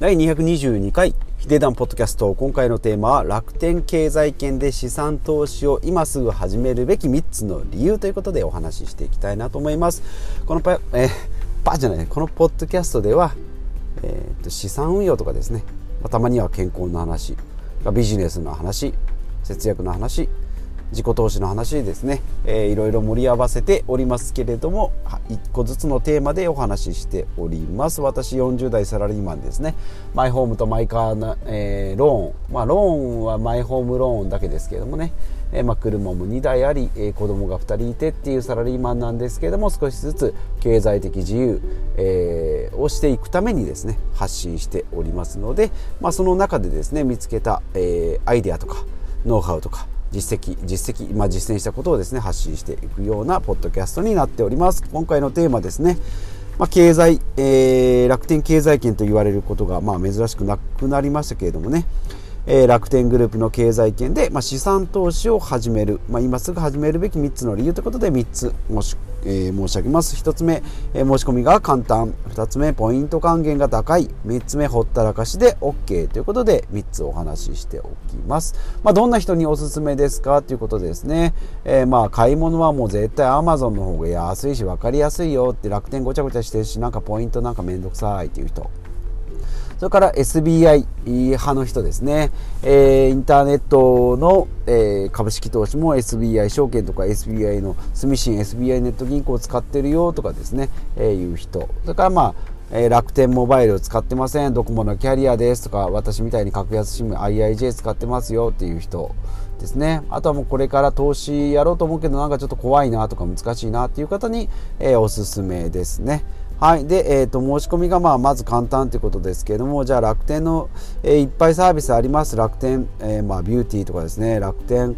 第222回ヒデダンポッドキャスト今回のテーマは楽天経済圏で資産投資を今すぐ始めるべき3つの理由ということでお話ししていきたいなと思います。このパ,、えー、パじゃないこのポッドキャストでは、えー、と資産運用とかですね、ま、たまには健康の話ビジネスの話節約の話自己投資の話ですね、えー、いろいろ盛り合わせておりますけれども1個ずつのテーマでお話ししております。私40代サラリーマンですね。マイホームとマイカーな、えー、ローン。まあローンはマイホームローンだけですけれどもね、えー、まあ、車も2台あり、えー、子供が2人いてっていうサラリーマンなんですけれども少しずつ経済的自由、えー、をしていくためにですね発信しておりますので、まあ、その中でですね見つけた、えアイデアとかノウハウとか実績実績、まあ、実践したことをですね発信していくようなポッドキャストになっております。今回のテーマですね、まあ、経済、えー、楽天経済圏と言われることが、まあ、珍しくなくなりましたけれどもねえー、楽天グループの経済圏で、まあ、資産投資を始める、まあ、今すぐ始めるべき3つの理由ということで3つ申し,、えー、申し上げます。1つ目、えー、申し込みが簡単。2つ目ポイント還元が高い。3つ目ほったらかしで OK ということで3つお話ししておきます、まあ、どんな人におすすめですかということですね、えー、まあ買い物はもう絶対 Amazon の方が安いし分かりやすいよって楽天ごちゃごちゃしてるしなんかポイントなんかめんどくさいっていう人。それから SBI 派の人ですね、えー、インターネットの、えー、株式投資も SBI 証券とか SBI の住信 SBI ネット銀行を使ってるよとかですね、えー、いう人。それからまあえ、楽天モバイルを使ってません。ドコモのキャリアですとか私みたいに格安 SIM IIJ 使ってますよっていう人ですね。あとはもうこれから投資やろうと思うけどなんかちょっと怖いなとか難しいなっていう方に、えー、おすすめですね。はい。で、えっ、ー、と、申し込みが、まあ、まず簡単ということですけれども、じゃあ楽天の、えー、いっぱいサービスあります。楽天、えー、まあ、ビューティーとかですね、楽天、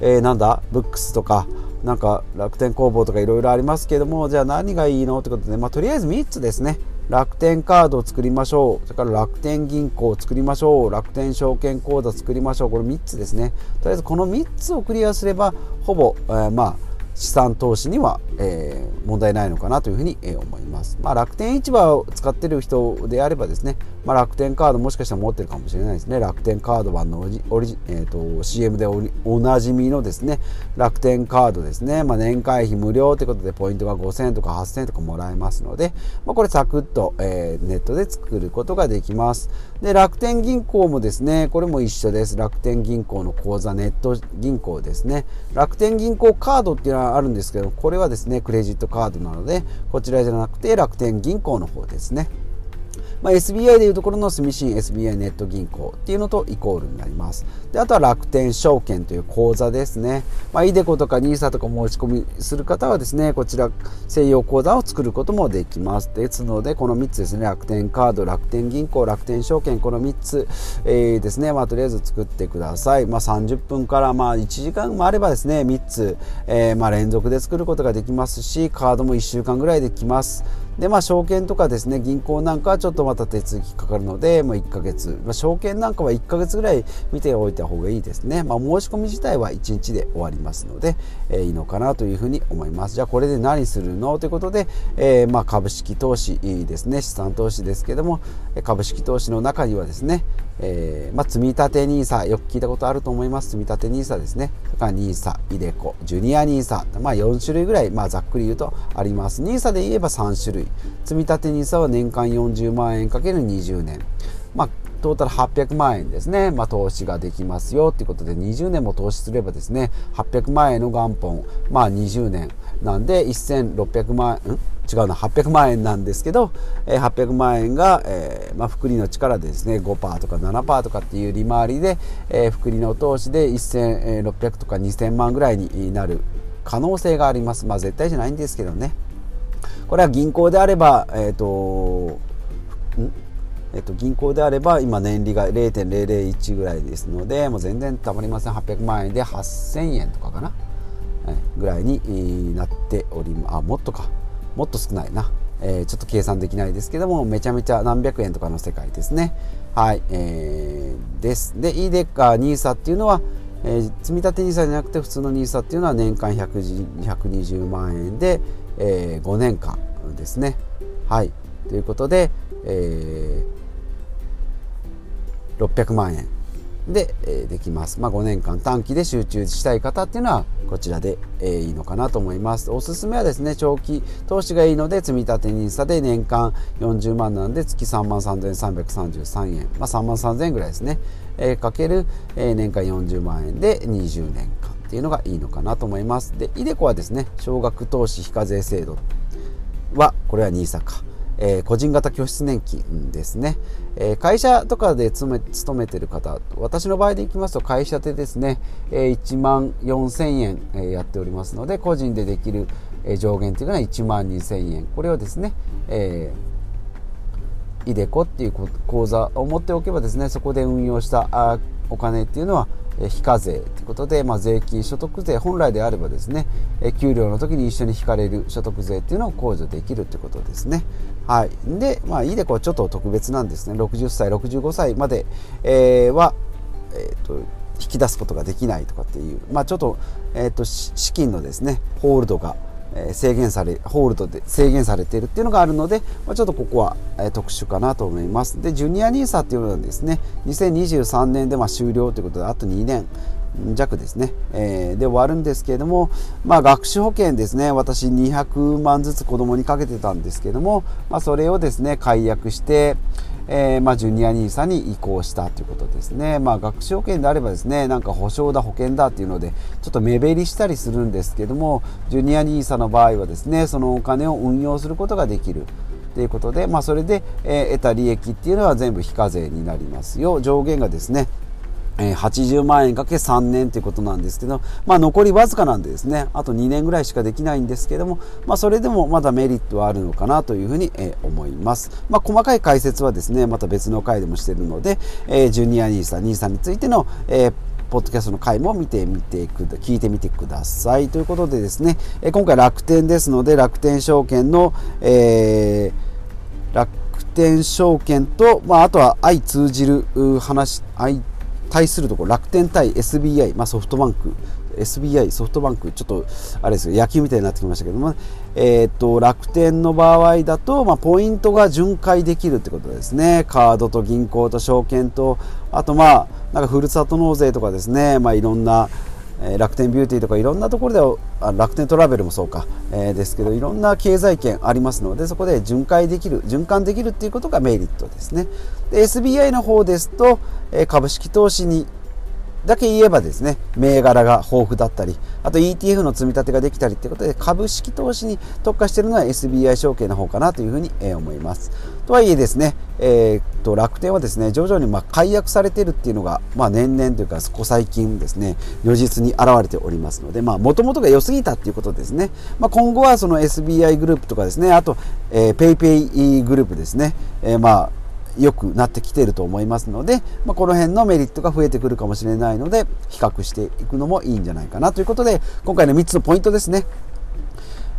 えー、なんだ、ブックスとか、なんか楽天工房とかいろいろありますけれども、じゃあ何がいいのってことで、まあ、とりあえず3つですね。楽天カードを作りましょう。それから楽天銀行を作りましょう。楽天証券口座を作りましょう。これ3つですね。とりあえずこの3つをクリアすれば、ほぼ、えー、まあ、資産投資には、えー、問題ないのかなというふうに、思います。まあ、楽天市場を使っている人であればですね、まあ、楽天カードもしかしたら持ってるかもしれないですね。楽天カード版のオリえーと、CM でおなじみのですね、楽天カードですね、まあ、年会費無料ということでポイントが5000円とか8000円とかもらえますので、まあ、これサクッと、えー、ネットで作ることができます。で、楽天銀行もですね、これも一緒です。楽天銀行の口座ネット銀行ですね。楽天銀行カードっていうのはあるんですけどこれはですねクレジットカードなのでこちらじゃなくて楽天銀行の方ですね。まあ、SBI でいうところの住信 SBI ネット銀行っていうのとイコールになります。であとは楽天証券という口座ですね。まあ、イデコとか NISA とか申し込みする方はですね、こちら専用口座を作ることもできます。ですので、この3つですね、楽天カード、楽天銀行、楽天証券、この3つ、えー、ですね、まあ、とりあえず作ってください。まあ、30分からまあ1時間もあればですね、3つ、えー、まあ連続で作ることができますし、カードも1週間ぐらいできます。でまあ証券とかですね銀行なんかはちょっとまた手続きかかるので、まあ、1ヶ月、まあ、証券なんかは1ヶ月ぐらい見ておいた方がいいですね、まあ、申し込み自体は1日で終わりますので、えー、いいのかなというふうに思います。じゃあこれで何するの？ということで、えー、まあ株式投資ですね。資産投資ですけども株式投資の中にはですね、えー、まあ、積立 NISA よく聞いたことあると思います。積立 NISA ですね。それか NISA イデコジュニア NISA まあ4種類ぐらい、まあ、ざっくり言うとあります。NISA で言えば3種類。積立 NISA は年間40万円かける20年。まあトータル800万円ですね、まあ、投資ができますよということで20年も投資すればですね800万円の元本。まあ20年なんで1600万円違うな。800万円なんですけど、800万円が、えーまあ、福利の力でですね5%とか7%とかっていう利回りで、えー、福利の投資で1600とか2000万ぐらいになる可能性があります。まあ絶対じゃないんですけどね。これは銀行であればえっ、ー、とえっと、銀行であれば今年利が0.001ぐらいですのでもう全然たまりません。800万円で8000円とかかな、ぐらいになっております。あもっとか。もっと少ないな、えー、ちょっと計算できないですけどもめちゃめちゃ何百円とかの世界ですね。はい、えー、です。で e デッカー NISA っていうのは、えー、積立 NISA じゃなくて普通の NISA っていうのは年間120万円で、えー、5年間ですね。はい。ということで、えー600万円で、えできます、まあ、5年間短期で集中したい方っていうのはこちらで、えいいのかなと思います。おすすめはですね長期投資がいいので積立 NISA で年間40万なんで月3万3333円、まあ、3万3000円ぐらいですね、えかける、え年間40万円で20年間。っていうのがいいのかなと思います。で iDeCo はですね少額投資非課税制度はこれは NISA か。えー、個人型拠出年金ですね、えー、会社とかで勤め勤めてる方私の場合でいきますと会社でですね、えー、1万4000円、えー、やっておりますので個人でできる、上限というのは1万2000円これをですね、えー、イデコっていう口座を持っておけばですねそこで運用したお金っていうのは非課税ということで、まあ、税金所得税本来であればですね給料の時に一緒に引かれる所得税っていうのを控除できるということですね。はい、で、まあ、いいでこうちょっと特別なんですね60歳65歳まで、え、は、えーと、引き出すことができないとかっていう、まあ、ちょっと,、えーと、資金のですねホールドが制限されホールドで制限されているっていうのがあるので、まあ、ちょっとここは、特殊かなと思います。でジュニア NISA っていうのはですね2023年でま終了ということであと2年弱ですね、えー、で終わるんですけれども、まあ、学習保険ですね。私200万ずつ子供にかけてたんですけども、まあ、それをですね解約して、えー、まあ、ジュニア NISA に移行したということですね、まあ、学習保険であればですねなんか保証だ保険だっていうのでちょっと目減りしたりするんですけどもジュニア NISA の場合はですねそのお金を運用することができる。ということで、まあ、それで、えー、得た利益っていうのは全部非課税になりますよ。上限がですね80万円かけ3年ということなんですけど、まあ、残りわずかなんでですねあと2年ぐらいしかできないんですけども、まあ、それでもまだメリットはあるのかなというふうに、思います、まあ、細かい解説はですねまた別の回でもしているので、ジュニア NISA、NISA についての、ポッドキャストの回も見てみてくだ聞いてみてください。ということでですね、今回楽天ですので楽天証券の、えー、楽天証券と、まあ、あとは相通じる話相対するところ楽天対 SBI、まあ、ソフトバンク SBI ソフトバンクちょっとあれですよ野球みたいになってきましたけども、えー、と楽天の場合だと、まあ、ポイントが巡回できるってことですね。カードと銀行と証券とあとまあなんかふるさと納税とかですね、まあ、いろんなえ楽天ビューティーとかいろんなところであ楽天トラベルもそうか、えー、ですけどいろんな経済圏ありますのでそこで巡回できる循環できるっていうことがメリットですね。で SBI の方ですと、え株式投資にだけ言えばですね銘柄が豊富だったりあと ETF の積み立てができたりということで株式投資に特化しているのは SBI 証券の方かなというふうに思います。とはいえですね、えー、と楽天はですね徐々にま解約されているっていうのが、まあ、年々というかここ最近ですね如実に現れておりますのでもともとが良すぎたっていうことですね、まあ、今後はその SBI グループとかですねあと、PayPay グループですね、えー、まあ良くなってきていると思いますので、まあ、この辺のメリットが増えてくるかもしれないので比較していくのもいいんじゃないかなということで今回の3つのポイントですね。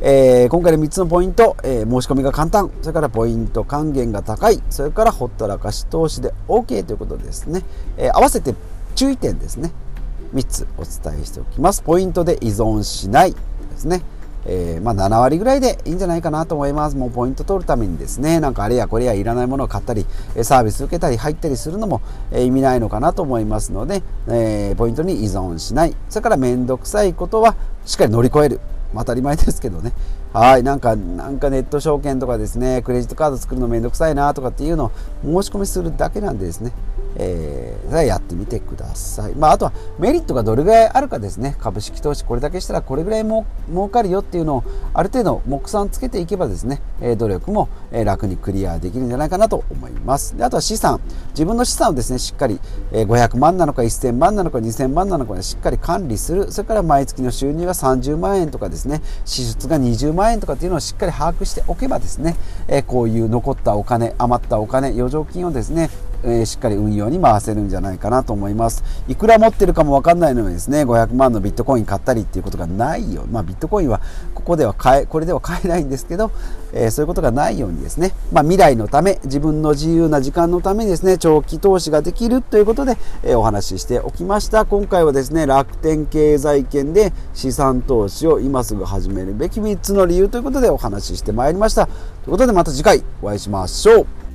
えー、今回の3つのポイント、えー、申し込みが簡単、それからポイント還元が高い、それからほったらかし投資で OK ということですね。えー、合わせて注意点ですね。3つお伝えしておきます。ポイントで依存しないですね。えー、まあ、7割ぐらいでいいんじゃないかなと思います。もうポイント取るためにですね、なんかあれやこれやいらないものを買ったり、サービス受けたり入ったりするのも意味ないのかなと思いますので、えー、ポイントに依存しない。それからめんどくさいことはしっかり乗り越える。当たり前ですけどね。はい、なんか、なんかネット証券とかですね、クレジットカード作るのめんどくさいなとかっていうのを申し込みするだけなんでですね、えー、やってみてください。まあ、あとはメリットがどれぐらいあるかですね。株式投資これだけしたらこれぐらいも儲かるよっていうのをある程度目算つけていけばですね、え努力も楽にクリアできるんじゃないかなと思います。であとは資産。自分の資産をですね、しっかり500万なのか1000万なのか2000万なのかしっかり管理する。それから毎月の収入が30万円とかですね、支出が20万円とかっていうのをしっかり把握しておけばですね、えこういう残ったお金、余ったお金、余剰金をですね、え、しっかり運用に回せるんじゃないかなと思います。いくら持ってるかも分かんないのにですね500万のビットコイン買ったりっていうことがないよまあビットコインはここでは買えこれでは買えないんですけど、えー、そういうことがないようにですね、まあ、未来のため自分の自由な時間のためにですね長期投資ができるということで、えー、お話ししておきました。今回はですね楽天経済圏で資産投資を今すぐ始めるべき3つの理由ということでお話ししてまいりました。ということでまた次回お会いしましょう。